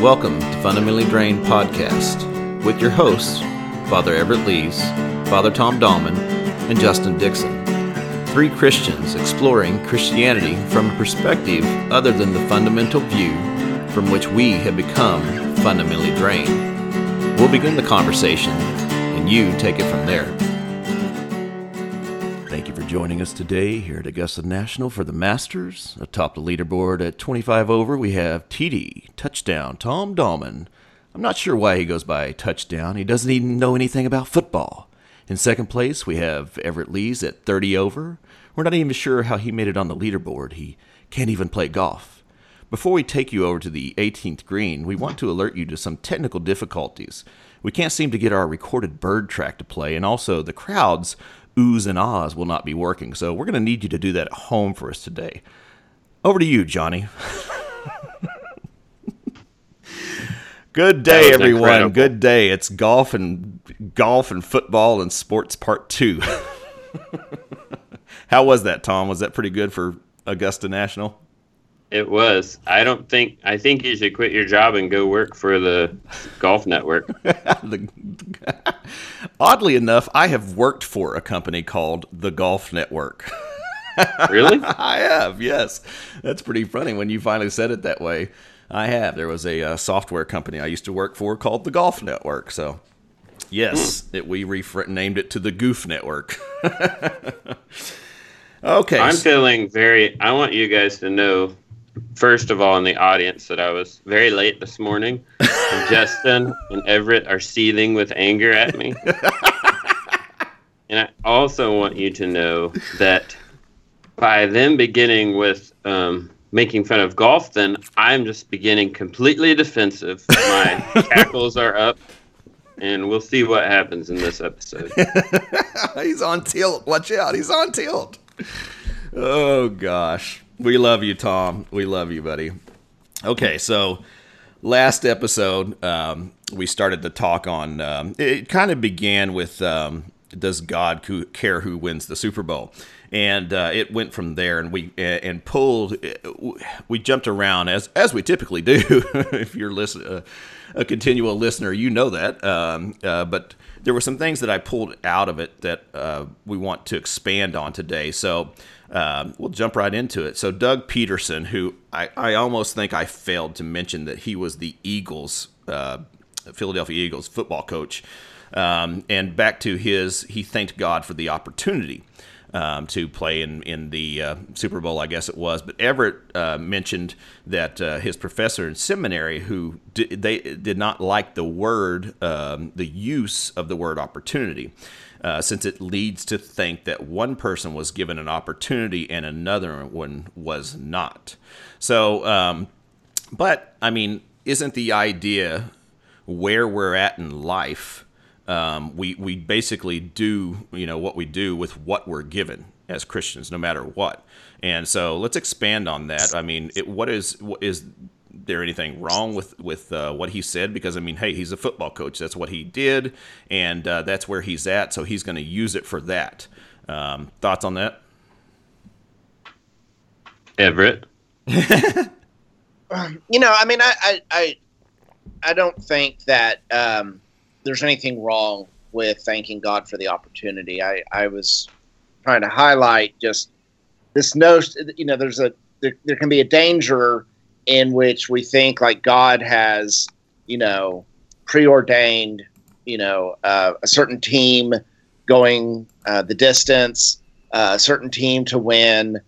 Welcome to Fundamentally Drained Podcast with your hosts, Father Everett Lees, Father Tom Dahlman, and Justin Dixon. Three Christians exploring Christianity from a perspective other than the fundamental view from which we have become fundamentally drained. We'll begin the conversation, and you take it from there. Joining us today here at Augusta National for the Masters. Atop the leaderboard at 25 over, we have TD, touchdown, Tom Dahlman. I'm not sure why he goes by touchdown. He doesn't even know anything about football. In second place, we have Everett Lees at 30 over. We're not even sure how he made it on the leaderboard. He can't even play golf. Before we take you over to the 18th green, we want to alert you to some technical difficulties. We can't seem to get our recorded bird track to play, and also the crowds oohs and ahs will not be working. So we're going to need you to do that at home for us today. Over to you, Johnny. Good day, everyone. Incredible. Good day. It's golf and golf and football and sports part two. How was that, Tom? Was that pretty good for Augusta National? It was. I don't think. I think you should quit your job and go work for the Golf Network. the, oddly enough, I have worked for a company called the Golf Network. really? I have. Yes, that's pretty funny when you finally said it that way. I have. There was a uh, software company I used to work for called the Golf Network. So, yes, mm. it, we named it to the Goof Network. okay. I'm feeling very. I want you guys to know first of all in the audience that I was very late this morning. And Justin and Everett are seething with anger at me. and I also want you to know that by them beginning with um, making fun of golf, then I'm just beginning completely defensive. My cackles are up. And we'll see what happens in this episode. He's on tilt. Watch out. He's on tilt. Oh, gosh. We love you, Tom. We love you, buddy. Okay, so last episode, um, we started to talk on. Um, it kind of began with um, Does God care who wins the Super Bowl? And uh, it went from there, and we and pulled. We jumped around as as we typically do. if you're listen, uh, a continual listener, you know that. Um, uh, but there were some things that I pulled out of it that uh, we want to expand on today. So um, we'll jump right into it. So, Doug Pederson, who I, I almost think I failed to mention that he was the Eagles, uh, Philadelphia Eagles football coach. Um, and back to his, he thanked God for the opportunity. Um, to play in in the uh, Super Bowl, I guess it was. But Everett uh, mentioned that uh, his professor in seminary, who they did not like the word, um, the use of the word opportunity uh, since it leads to think that one person was given an opportunity and another one was not. So, um, but I mean, isn't the idea where we're at in life? Um, we we basically do you know what we do with what we're given as Christians, no matter what. And so let's expand on that. I mean, it, what is what is there anything wrong with with uh, what he said? Because I mean, hey, he's a football coach. That's what he did, and uh, that's where he's at. So he's going to use it for that. Um, thoughts on that, Everett? you know, I mean, I I I, I don't think that um, there's anything wrong with thanking God for the opportunity. I I was trying to highlight just this notion. You know, there's a there, there can be a danger in which we think like God has, you know, preordained, you know, uh, a certain team going uh, the distance, uh, a certain team to win.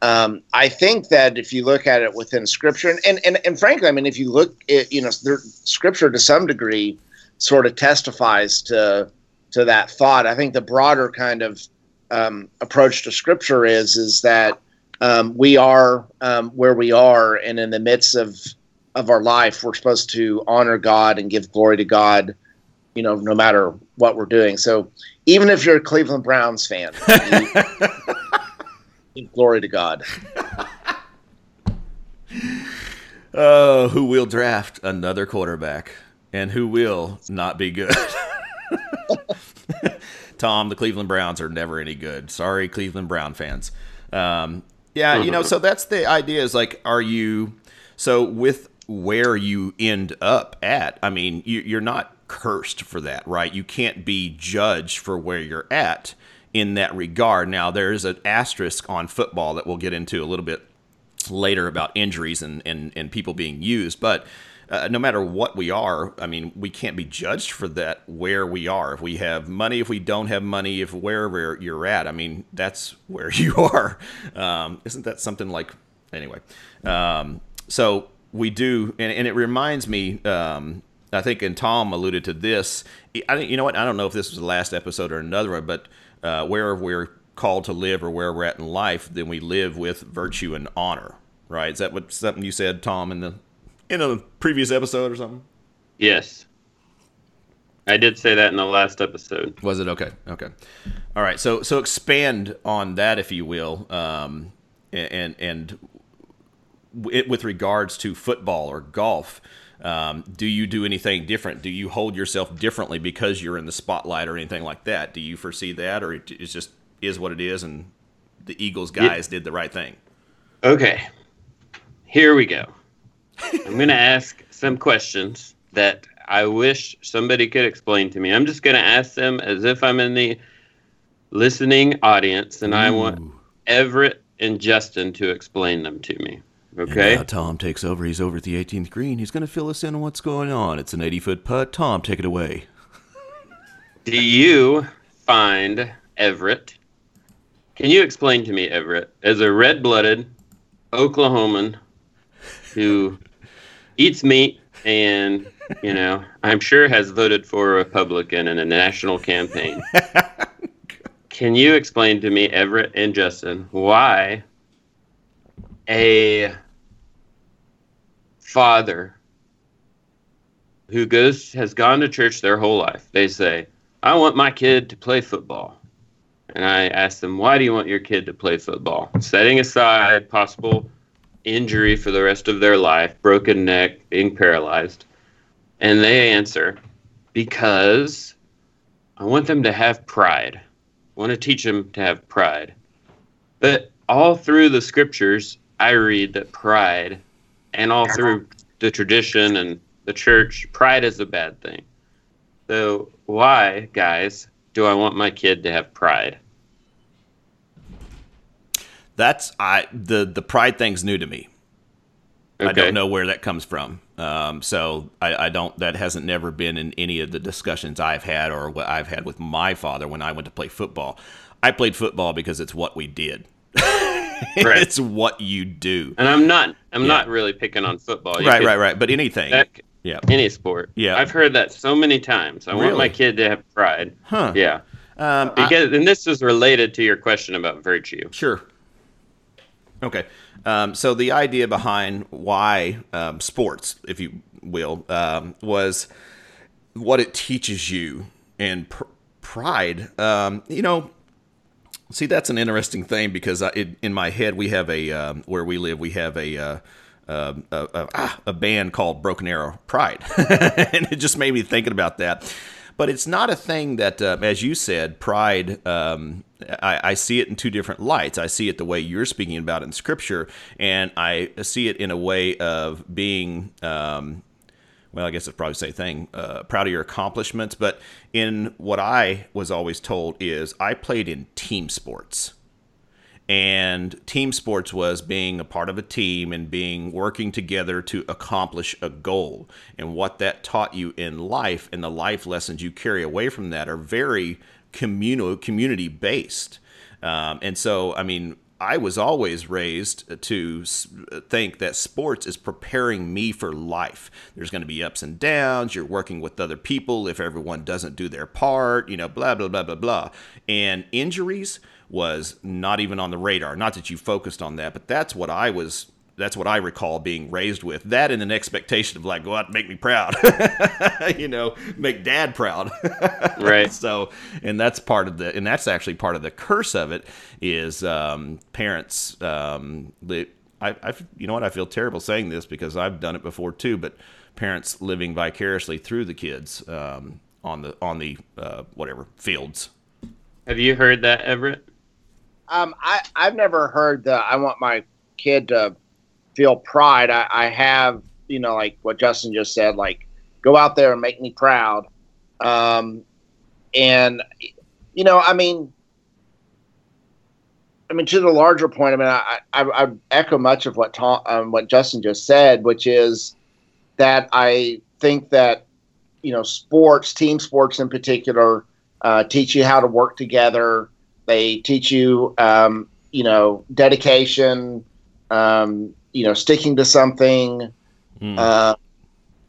Um, I think that if you look at it within Scripture, and, and, and, and frankly, I mean, if you look at, you know, there, Scripture to some degree sort of testifies to to that thought. I think the broader kind of um, approach to Scripture is is that um, we are um, where we are, and in the midst of of our life, we're supposed to honor God and give glory to God. You know, no matter what we're doing. So, even if you're a Cleveland Browns fan, give glory to God. Oh, who will draft another quarterback, and who will not be good? Tom, the Cleveland Browns are never any good. Sorry, Cleveland Brown fans. Um, yeah, you know, so that's the idea is like, are you, so with where you end up at. I mean, you, you're not cursed for that, right? You can't be judged for where you're at in that regard. Now, there's an asterisk on football that we'll get into a little bit later about injuries and, and, and people being used, but uh, no matter what we are, I mean, we can't be judged for that where we are. If we have money, if we don't have money, if wherever you're at, I mean, that's where you are. Um, isn't that something like, anyway? Um, so we do, and, and it reminds me, um, I think, and Tom alluded to this. I you know what? I don't know if this was the last episode or another one, but uh, where we're called to live or where we're at in life, then we live with virtue and honor, right? Is that what something you said, Tom, in the in a previous episode or something? Yes. I did say that in the last episode. Was it okay? Okay. All right. So so expand on that, if you will, um, and and it, with regards to football or golf. Um, do you do anything different? Do you hold yourself differently because you're in the spotlight or anything like that? Do you foresee that, or it just is what it is, and the Eagles guys yeah. did the right thing? Okay, here we go. I'm going to ask some questions that I wish somebody could explain to me. I'm just going to ask them as if I'm in the listening audience, and Ooh. I want Everett and Justin to explain them to me. Okay. And now Tom takes over. He's over at the 18th green. He's going to fill us in on what's going on. It's an 80 foot putt. Tom, take it away. Do you find Everett? Can you explain to me, Everett, as a red blooded Oklahoman who eats meat and you know i'm sure has voted for a republican in a national campaign. Oh, Can you explain to me everett and justin why a father who goes has gone to church their whole life they say i want my kid to play football. And i ask them why do you want your kid to play football? Setting aside possible injury for the rest of their life, broken neck, being paralyzed. And they answer, because I want them to have pride. I want to teach them to have pride. But all through the scriptures, I read that pride, and all through the tradition and the church, pride is a bad thing. So, why, guys, do I want my kid to have pride? That's I the the pride thing's new to me. Okay. I don't know where that comes from. Um, so I, I, don't. That hasn't never been in any of the discussions I've had or what I've had with my father when I went to play football. I played football because it's what we did. right. It's what you do. And I'm not. I'm yeah. not really picking on football. You right, right, right. But anything. yeah. Any sport. Yeah. I've heard that so many times. I really? want my kid to have pride. Huh. Yeah. Um, because I, and this is related to your question about virtue. Sure. Okay. Um, so the idea behind why um, sports, if you will, um, was what it teaches you and pr- pride. Um, you know, see, that's an interesting thing because I, it, in my head we have a um, where we live we have a. Uh, uh, a, a, ah, a, band called Broken Arrow Pride. and it just made me thinking about that. But it's not a thing that, uh, as you said, pride. Um, I, I, see it in two different lights. I see it the way you're speaking about it in Scripture, and I see it in a way of being. Um, well, I guess it's probably the same thing. Uh, proud of your accomplishments, but in what I was always told is I played in team sports and team sports was being a part of a team and being working together to accomplish a goal and what that taught you in life and the life lessons you carry away from that are very communal community based um, and so i mean I was always raised to think that sports is preparing me for life. There's going to be ups and downs. You're working with other people. If everyone doesn't do their part, you know, blah, blah, blah, blah, blah. And injuries was not even on the radar. Not that you focused on that, but that's what I was that's what I recall being raised with. That and an expectation of like, go out and make me proud, you know, make dad proud. right. So, and that's part of the, and that's actually part of the curse of it is um, parents. Um, I, I, you know what? I feel terrible saying this because I've done it before too, but parents living vicariously through the kids um, on the on the uh, whatever fields. Have you heard that, Everett? Um, I I've never heard the I want my kid to feel pride. I, I have you know, like what Justin just said, like go out there and make me proud. Um, and you know, I mean, I mean, to the larger point, I mean, I, I, I echo much of what Tom, um, what Justin just said, which is that I think that you know, sports, team sports in particular, uh, teach you how to work together. They teach you, um, you know, dedication, um, you know, sticking to something, mm. uh,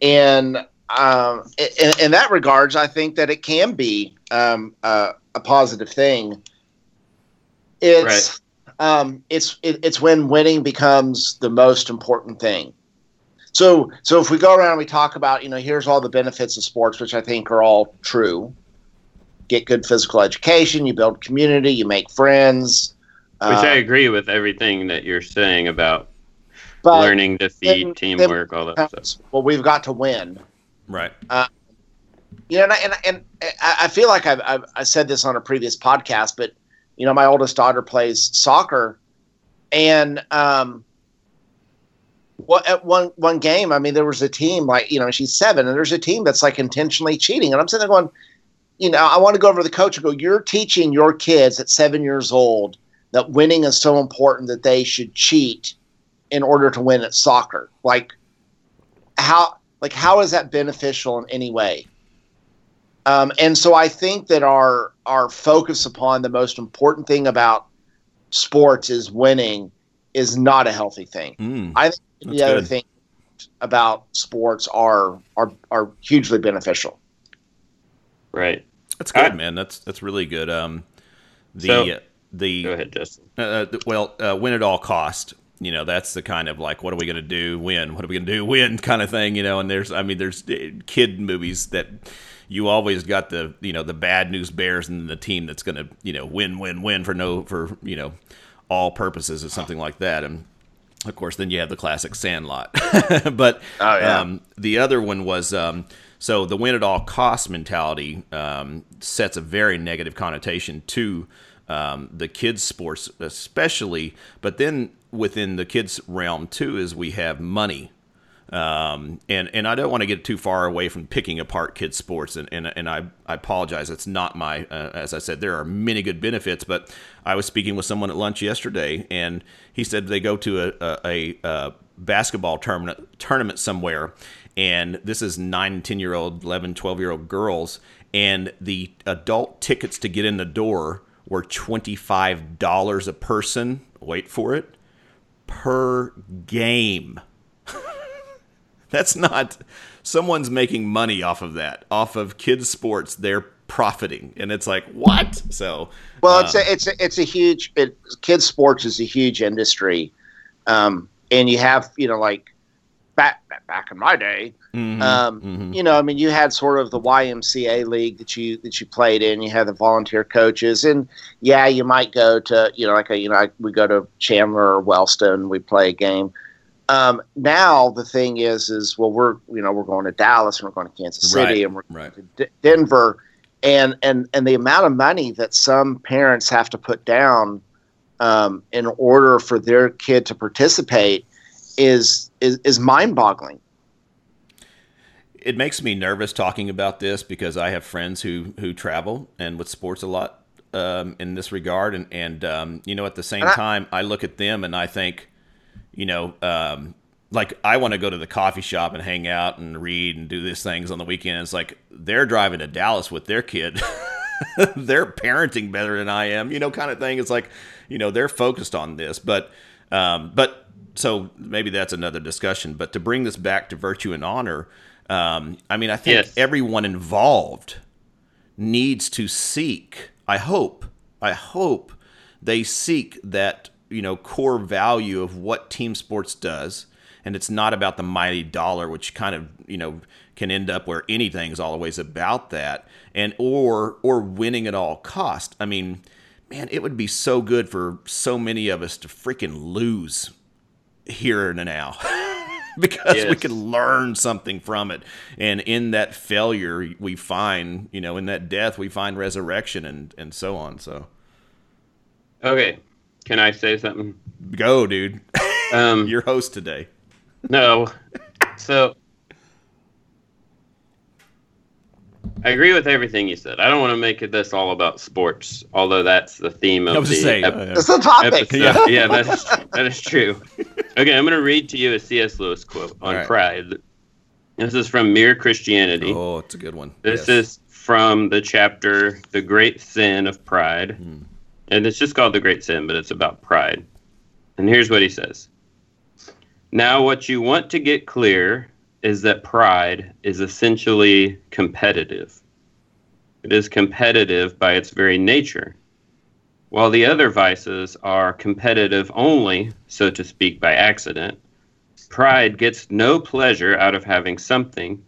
and um, in, in, that regards, I think that it can be um, uh, a positive thing. It's right. um, it's it, it's when winning becomes the most important thing. So so if we go around and we talk about you know here's all the benefits of sports, which I think are all true. Get good physical education, you build community, you make friends. Which uh, I agree with everything that you're saying about learning, defeat, then, teamwork, then, all that stuff. Well, we've got to win. Right. Uh, you know, and, and, and I feel like I've, I've I said this on a previous podcast, but you know, my oldest daughter plays soccer, and um, what at one one game, I mean, there was a team like you know she's seven, and there's a team that's like intentionally cheating, and I'm sitting there going, you know, I want to go over to the coach and go, you're teaching your kids at seven years old that winning is so important that they should cheat in order to win at soccer. Like how like how is that beneficial in any way? Um, and so I think that our our focus upon the most important thing about sports is winning is not a healthy thing. Mm, I think the good. other things about sports are are are hugely beneficial. Right. That's good, I, man. That's that's really good. Um, the so, the go ahead, Justin. Uh, uh well, uh, win at all cost. You know, that's the kind of like, what are we going to do? Win. What are we going to do? Win kind of thing. You know, and there's, I mean, there's uh, kid movies that you always got the you know the bad news bears and the team that's going to you know win win win for no for you know all purposes or something like that and of course then you have the classic sandlot but oh, yeah. um, the other one was um, so the win at all costs mentality um, sets a very negative connotation to um, the kids sports especially but then within the kids realm too is we have money um, and and I don't want to get too far away from picking apart kids sports, and and, and I, I apologize. It's not my uh, as I said. There are many good benefits, but I was speaking with someone at lunch yesterday, and he said they go to a a, a basketball tournament tournament somewhere, and this is 9 10 year old 11 12 year old girls, and the adult tickets to get in the door were twenty five dollars a person. Wait for it, per game. That's not someone's making money off of that, off of kids sports. They're profiting, and it's like what? So well, it's a, um, it's a, it's a huge it, kids sports is a huge industry, um, and you have you know like back back in my day, mm-hmm, um, mm-hmm. you know, I mean, you had sort of the YMCA league that you that you played in. You had the volunteer coaches, and yeah, you might go to you know like a, you know we go to Chandler or Wellston, we play a game um, now the thing is, is well, we're you know we're going to Dallas and we're going to Kansas City right, and we're right. to D- Denver, and and and the amount of money that some parents have to put down um, in order for their kid to participate is is, is mind boggling. It makes me nervous talking about this because I have friends who who travel and with sports a lot um, in this regard, and and um, you know at the same I, time I look at them and I think you know, um, like I want to go to the coffee shop and hang out and read and do these things on the weekends. Like they're driving to Dallas with their kid. they're parenting better than I am, you know, kind of thing. It's like, you know, they're focused on this, but, um, but so maybe that's another discussion. But to bring this back to virtue and honor, um, I mean, I think yes. everyone involved needs to seek. I hope. I hope they seek that you know core value of what team sports does and it's not about the mighty dollar which kind of you know can end up where anything is always about that and or or winning at all cost i mean man it would be so good for so many of us to freaking lose here and now because yes. we can learn something from it and in that failure we find you know in that death we find resurrection and and so on so okay can I say something? Go, dude. Um, Your host today. no. So I agree with everything you said. I don't want to make it this all about sports, although that's the theme of I was the just saying. ep- uh, That's the topic. episode. Yeah. Yeah, that is that is true. Okay, I'm going to read to you a C.S. Lewis quote on All right. pride. This is from Mere Christianity. oh, it's a good one. This Yes. is from the chapter "The Great Sin of Pride," Hmm. and it's just called "The Great Sin," but it's about pride. And here's what he says: Now, what you want to get clear is that pride is essentially competitive. It is competitive by its very nature, while the other vices are competitive only, so to speak, by accident. Pride gets no pleasure out of having something,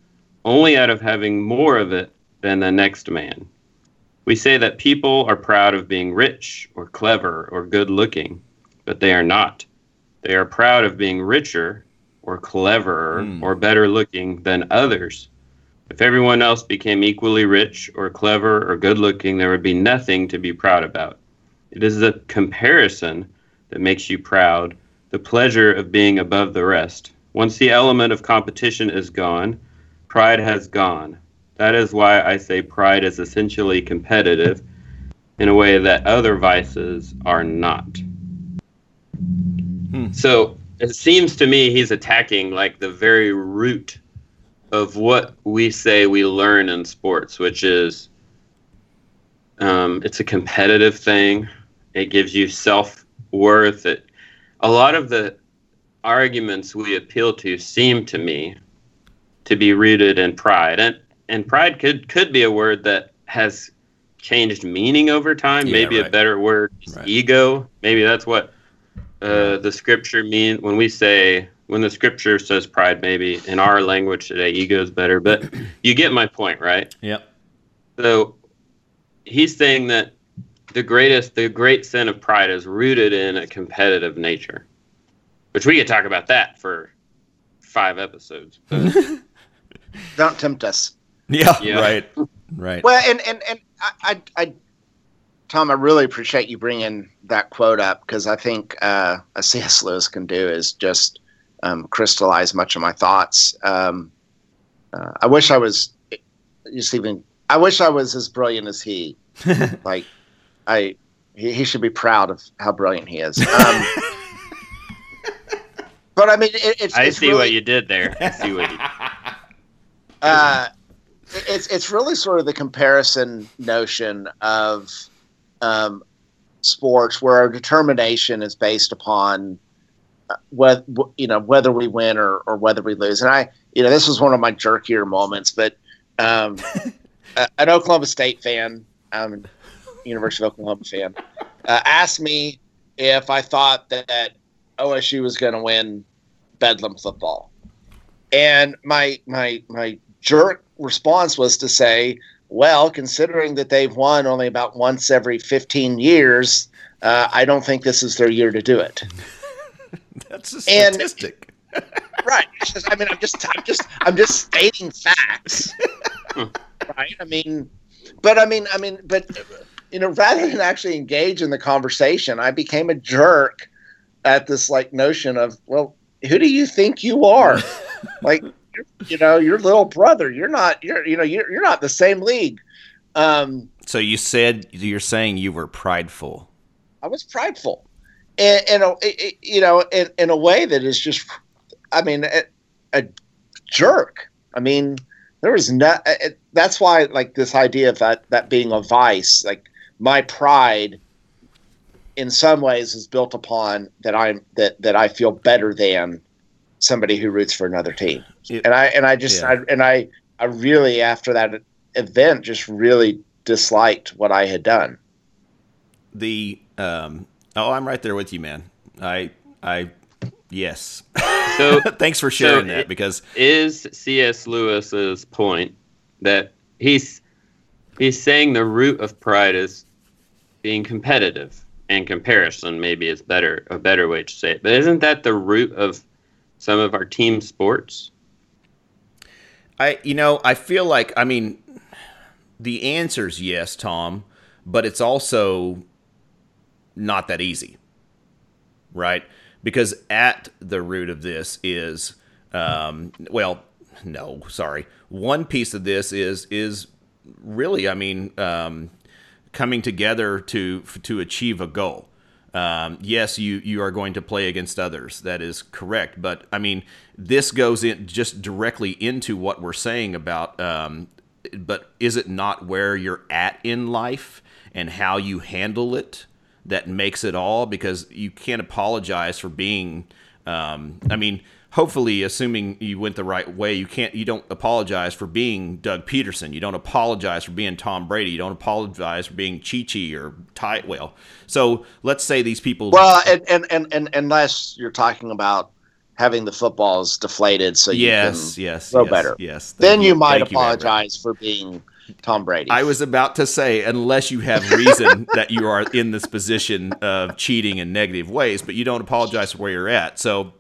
only out of having more of it than the next man. We say that people are proud of being rich or clever or good looking, but they are not. They are proud of being richer or cleverer Hmm. or better looking than others. If everyone else became equally rich or clever or good looking, there would be nothing to be proud about. It is the comparison that makes you proud, the pleasure of being above the rest. Once the element of competition is gone, pride has gone. That is why I say pride is essentially competitive in a way that other vices are not. Hmm. So it seems to me he's attacking like the very root of what we say we learn in sports, which is um, it's a competitive thing. It gives you self worth. It a lot of the arguments we appeal to seem to me to be rooted in pride, and and pride could could be a word that has changed meaning over time. Yeah, Maybe a better word is Right. ego. Maybe that's what uh, the scripture mean when we say when the scripture says pride. Maybe in our language today, ego is better. But you get my point, right? Yep. So he's saying that the greatest, the great sin of pride is rooted in a competitive nature, which we could talk about that for five episodes. Don't tempt us. Yeah. Yeah. Right. Right. Well, and and and I, I, I Tom, I really appreciate you bringing that quote up because I think uh, a C.S. Lewis can do is just um, crystallize much of my thoughts. Um, uh, I wish I was just even. I wish I was as brilliant as he. like, I he, he should be proud of how brilliant he is. Um, but I mean, it, it's. I it's see really, what you did there. I see what you uh, it's it's really sort of the comparison notion of um, sports where our determination is based upon whether you know whether we win or, or whether we lose. And I, you know, this was one of my jerkier moments, but um, an Oklahoma State fan, I'm a University of Oklahoma fan, uh, asked me if I thought that OSU was going to win Bedlam football, and my my my jerk response was to say, well, considering that they've won only about once every 15 years, uh, I don't think this is their year to do it. That's a And- statistic. Right. Just- I mean, I'm just, I'm just, I'm just stating facts. right. I mean, but I mean, I mean, but you know, rather than actually engage in the conversation, I became a jerk at this like notion of, well, who do you think you are? like, you know, your little brother. You're not. You're, you know, you're you're not the same league. Um, So you said you're saying you were prideful. I was prideful, and, a, it- it- you know, in, in a way that is just, I mean, a, a jerk. I mean, there was not. It, that's why, like this idea of that that being a vice, like my pride, in some ways, is built upon that I'm that that I feel better than somebody who roots for another team, It- and I and I just Yeah. I, and I I really after that event just really disliked what I had done. The um oh, I'm right there with you, man. I I yes. So Thanks for sharing so that because is C.S. Lewis's point that he's he's saying the root of pride is being competitive and comparison maybe is better a better way to say it. But isn't that the root of some of our team sports? I you know, I feel like I mean the answer is yes, Tom, but it's also not that easy. Right? Because at the root of this is Um, well, no, sorry. One piece of this is is really, I mean, um, coming together to to achieve a goal. Um, yes, you you are going to play against others. That is correct. But I mean, this goes in just directly into what we're saying about. Um, but is it not where you're at in life and how you handle it that makes it all? Because you can't apologize for being. Um, I mean, hopefully assuming you went the right way you can't you don't apologize for being doug Pederson. you don't apologize for being tom brady you don't apologize for being chi or ty well so let's say these people well and, and, and, and unless you're talking about having the footballs deflated so you yes can yes throw yes, better yes then you, you. might Thank you, apologize for being tom brady I was about to say, unless you have reason that you are in this position of cheating in negative ways, but you don't apologize for where you're at. So,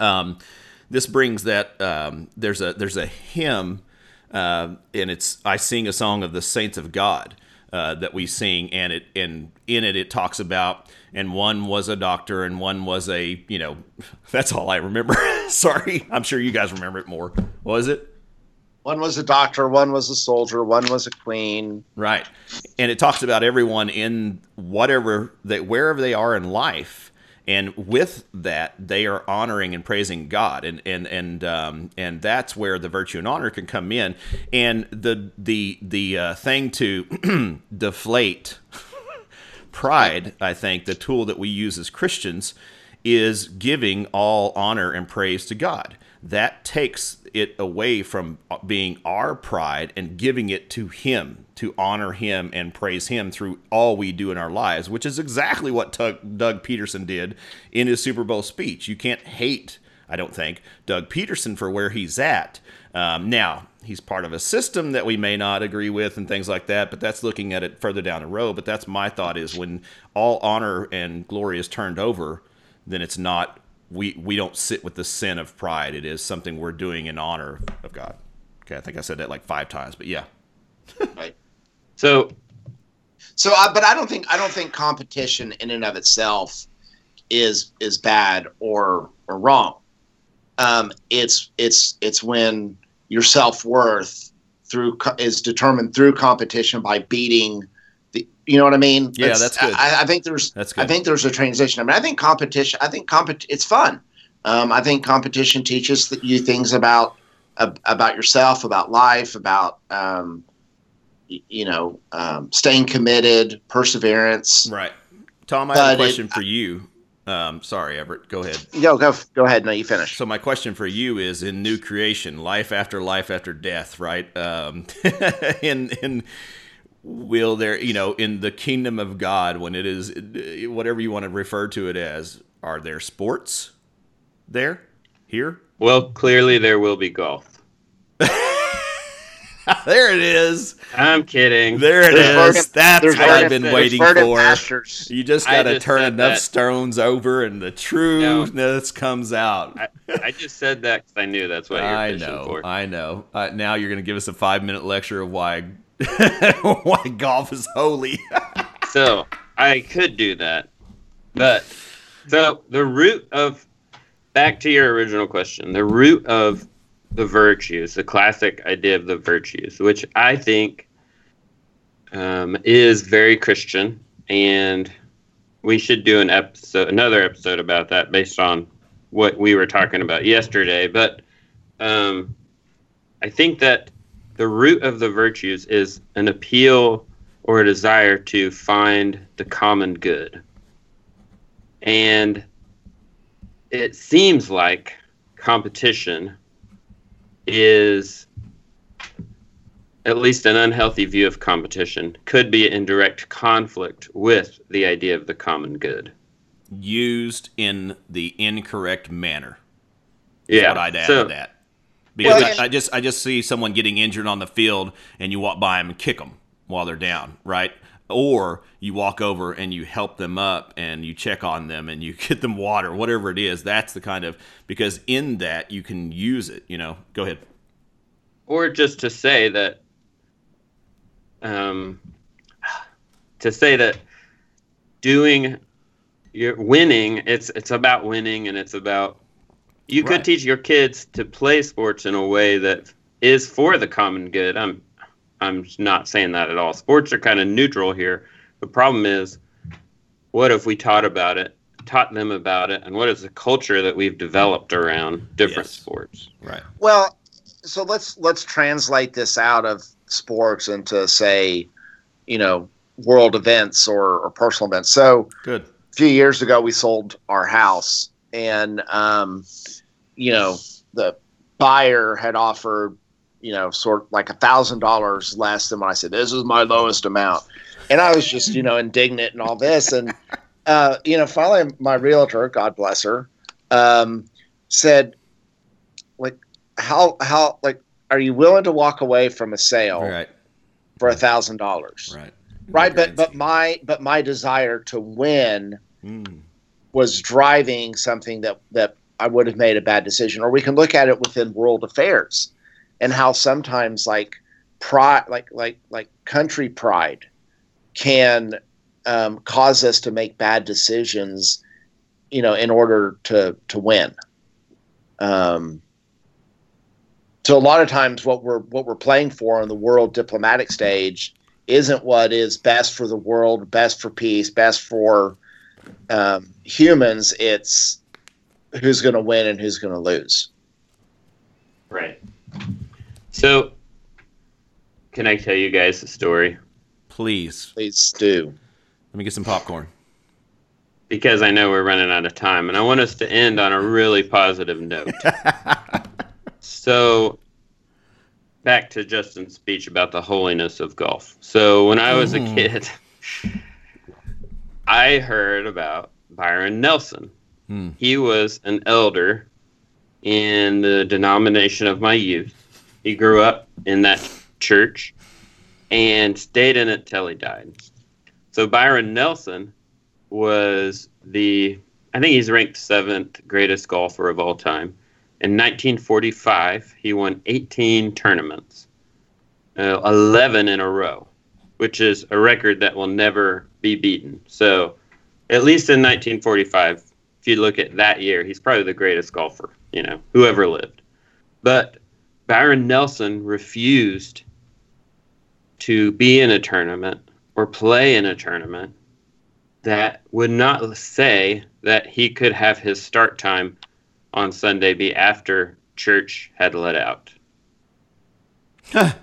um, this brings that um, there's a there's a hymn, uh, and it's I sing a song of the saints of God uh, that we sing, and it and in it it talks about and one was a doctor and one was a you know that's all I remember. Sorry, I'm sure you guys remember it more. What was it? one was a doctor one was a soldier one was a queen Right. And it talks about everyone in whatever they wherever they are in life. And with that, they are honoring and praising God, and and and um, and that's where the virtue and honor can come in. And the the the uh, thing to deflate pride, I think, the tool that we use as Christians is giving all honor and praise to God. That takes it away from being our pride and giving it to Him to honor Him and praise Him through all we do in our lives, which is exactly what Doug, Pederson did in his Super Bowl speech. You can't hate, I don't think, Doug Pederson for where he's at. Um, now, he's part of a system that we may not agree with and things like that, but that's looking at it further down the road. But that's my thought is when all honor and glory is turned over, then it's not we we don't sit with the sin of pride. It is something we're doing in honor of God. Okay, I think I said that like five times, but yeah. right So so I, but i don't think i don't think competition in and of itself is is bad or or wrong um it's it's it's when your self-worth through co- is determined through competition by beating the you know what i mean Yeah, It's- that's good. I, I think there's That's good. i think there's a transition i mean i think competition i think compet it's fun um, i think competition teaches you things about ab- about yourself about life about um, y- you know um, staying committed perseverance Right. Tom, I have a But it- question for you. Um, sorry, Everett. Go ahead. go go go ahead no you finish So my question for you is: in new creation, life after life after death, right? Um, in in will there, you know, in the kingdom of God, when it is whatever you want to refer to it as, are there sports there here? well, clearly there will be golf. there it is. I'm kidding. There it There's is. That's what I've been waiting for. You just got to turn enough that. stones over, and the trueness comes out. I, I just said that because I knew that's what you're I know, for. I know. Uh, now you're going to give us a five minute lecture of why why golf is holy. So I could do that, but so the root of back to your original question, the root of the virtues, the classic idea of the virtues, which I think um, is very Christian, and we should do an episode, another episode about that based on what we were talking about yesterday. But um, I think that the root of the virtues is an appeal or a desire to find the common good. And it seems like competition is at least an unhealthy view of competition could be in direct conflict with the idea of the common good. Used in the incorrect manner. Yeah. What I'd add so, to that. Because Well, I, I just I just see someone getting injured on the field, and you walk by them and kick them while they're down, right? Or you walk over and you help them up and you check on them and you get them water, whatever it is. That's the kind of because in that you can use it. You know, go ahead. or just to say that um, to say that doing you're winning it's it's about winning and it's about You could Right. teach your kids to play sports in a way that is for the common good. I'm I'm not saying that at all. Sports are kind of neutral here. The problem is, what if we taught about it, taught them about it, and what is the culture that we've developed around different Yes. sports? Right. Well, so let's let's translate this out of sports into say, you know, world events or, or personal events. So Good. a few years ago, we sold our house, and um, you know, the buyer had offered, you know, sort of like a thousand dollars less than what I said. This is my lowest amount, and I was just, you know, indignant and all this, and uh, you know, finally, my realtor, God bless her, um, said, like, how how like, are you willing to walk away from a sale Right. for a thousand dollars? Right. Right, but but my but my desire to win Mm. Was driving something that that I would have made a bad decision. Or we can look at it within world affairs and how sometimes like pride, like like like country pride, can um, cause us to make bad decisions, you know, in order to to win. Um, so a lot of times, what we're what we're playing for on the world diplomatic stage isn't what is best for the world, best for peace, best for um, humans, it's who's going to win and who's going to lose. Right. So, can I tell you guys a story? Please. Please do. Let me get some popcorn. Because I know we're running out of time, and I want us to end on a really positive note. so, back to Justin's speech about the holiness of golf. So, when I was a Mhm. kid, I heard about Byron Nelson. Hmm. He was an elder in the denomination of my youth. He grew up in that church and stayed in it till he died. So Byron Nelson was the I think he's ranked seventh greatest golfer of all time. In 1945, he won 18 tournaments, uh, 11 in a row, which is a record that will never be beaten. So, at least in 1945, if you look at that year, he's probably the greatest golfer, you know, who ever lived. But Byron Nelson refused to be in a tournament or play in a tournament that would not say that he could have his start time on Sunday be after church had let out.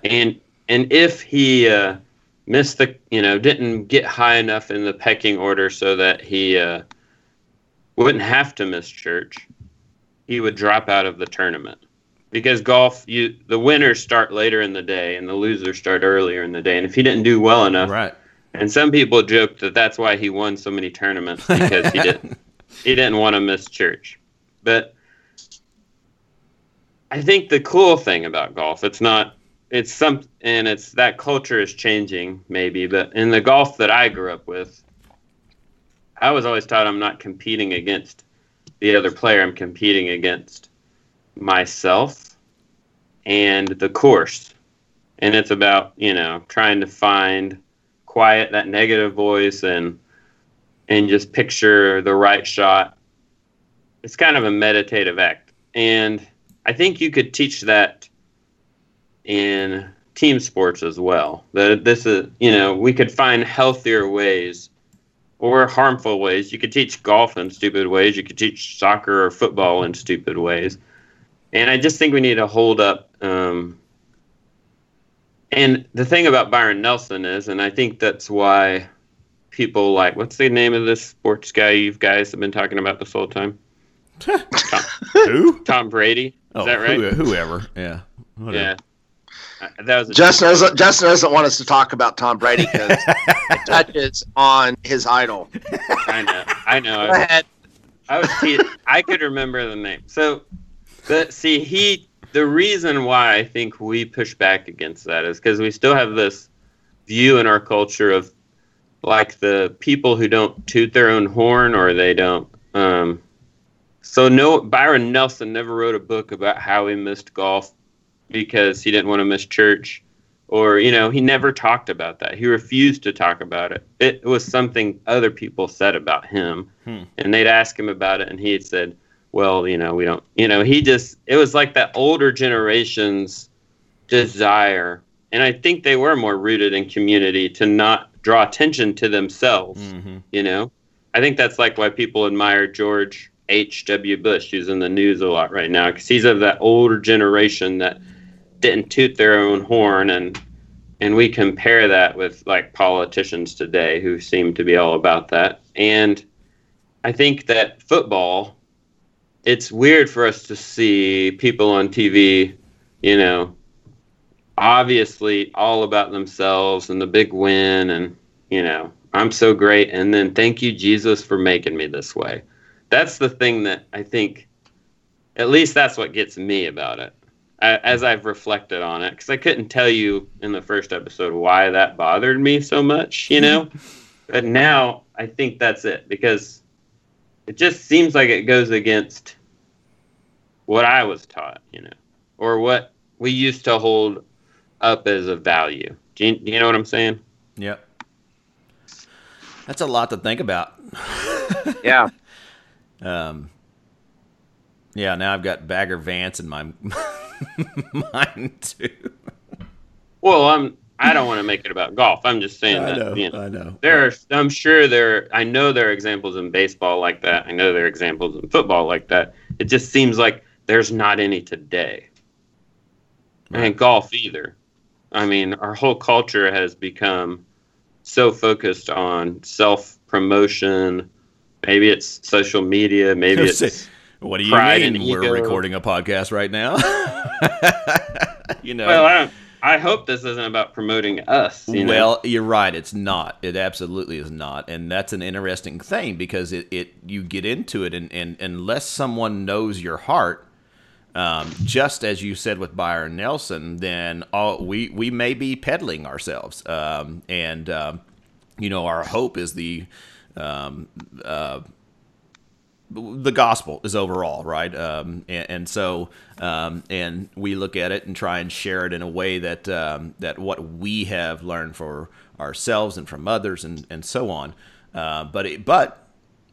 and and if he uh, missed the you know didn't get high enough in the pecking order so that he uh, wouldn't have to miss church, he would drop out of the tournament. Because golf, you the winners start later in the day and the losers start earlier in the day. And if he didn't do well enough, Right. and some people joked that that's why he won so many tournaments because he didn't he didn't want to miss church. But I think the cool thing about golf, it's not it's some and it's that culture is changing maybe, but in the golf that I grew up with, I was always taught I'm not competing against the other player, I'm competing against myself and the course. And it's about, you know, trying to find quiet that negative voice and and just picture the right shot. It's kind of a meditative act. And I think you could teach that in team sports as well. That this is, you know, we could find healthier ways or harmful ways. You could teach golf in stupid ways. You could teach soccer or football in stupid ways. And I just think we need to hold up. Um, and the thing about Byron Nelson is, and I think that's why people like, what's the name of this sports guy you guys have been talking about this whole time? Who? Tom Brady. Is Oh, that right? who- whoever. Yeah. Whatever. Yeah. That was a Justin doesn't, Justin doesn't want us to talk about Tom Brady because it touches on his idol. I know. I know. Go ahead. I was te- I could remember the name. So, the see he the reason why I think we push back against that is because we still have this view in our culture of like the people who don't toot their own horn or they don't. Um, so no, Byron Nelson never wrote a book about how he missed golf because he didn't want to miss church, or you know he never talked about that. He refused to talk about it. It was something other people said about him, Hmm. and they'd ask him about it, and he had said, well, you know, we don't, you know, he just, it was like that older generation's desire. And I think they were more rooted in community to not draw attention to themselves, Mm-hmm. you know? I think that's like why people admire George H.W. Bush, who's in the news a lot right now, because he's of that older generation that didn't toot their own horn. And, and we compare that with like politicians today who seem to be all about that. And I think that football, it's weird for us to see people on TV, you know, obviously all about themselves and the big win and, you know, I'm so great. And then thank you, Jesus, for making me this way. That's the thing that I think, at least that's what gets me about it as I've reflected on it. Because I couldn't tell you in the first episode why that bothered me so much, you know? but now I think that's it because it just seems like it goes against what I was taught, you know, or what we used to hold up as a value. Do you, do you know what I'm saying? Yep. That's a lot to think about. Yeah. Um, yeah, now I've got Bagger Vance in my mind too. Well, I'm. I don't want to make it about golf. I'm just saying that you know, I know. there are. I'm sure there. I know there are examples in baseball like that. I know there are examples in football like that. It just seems like there's not any today. Right. And golf either. I mean, our whole culture has become so focused on self promotion. Maybe it's social media. Maybe it's What do you mean? We're ego. recording a podcast right now. you know. well. I, I hope this isn't about promoting us. You know? Well, you're right. It's not. It absolutely is not, and that's an interesting thing because it, it you get into it, and, and unless someone knows your heart, um, just as you said with Byron Nelson, then all, we we may be peddling ourselves, um, and um, you know our hope is the um, uh, the gospel is overall right? Um, and, and so um, and we look at it and try and share it in a way that um, that what we have learned for ourselves and from others and, and so on. Uh, but it, but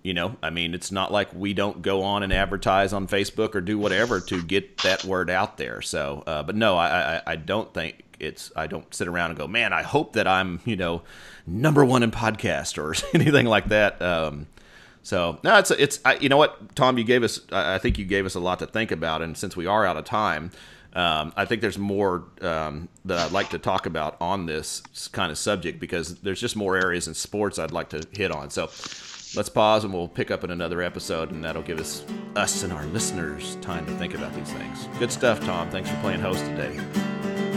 you know i mean it's not like we don't go on and advertise on facebook or do whatever to get that word out there. So uh, but no I, I i don't think it's i don't sit around and go man i hope that i'm you know number one in podcast or anything like that. Um, so no, it's it's I, you know what, Tom, you gave us. I I think you gave us a lot to think about, and since we are out of time, um, I think there's more um, that I'd like to talk about on this kind of subject because there's just more areas in sports I'd like to hit on. So let's pause and we'll pick up in another episode, and that'll give us us and our listeners time to think about these things. Good stuff, Tom. Thanks for playing host today.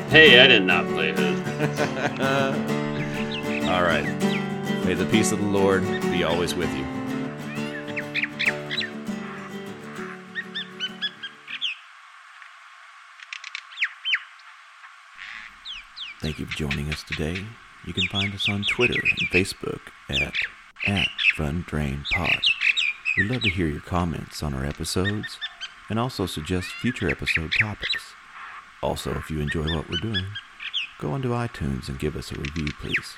Hey, I did not play host. All right. May the peace of the Lord be always with you. Thank you for joining us today. You can find us on Twitter and Facebook at, at Fun Drain Pod. We'd love to hear your comments on our episodes and also suggest future episode topics. Also, if you enjoy what we're doing, go onto iTunes and give us a review, please.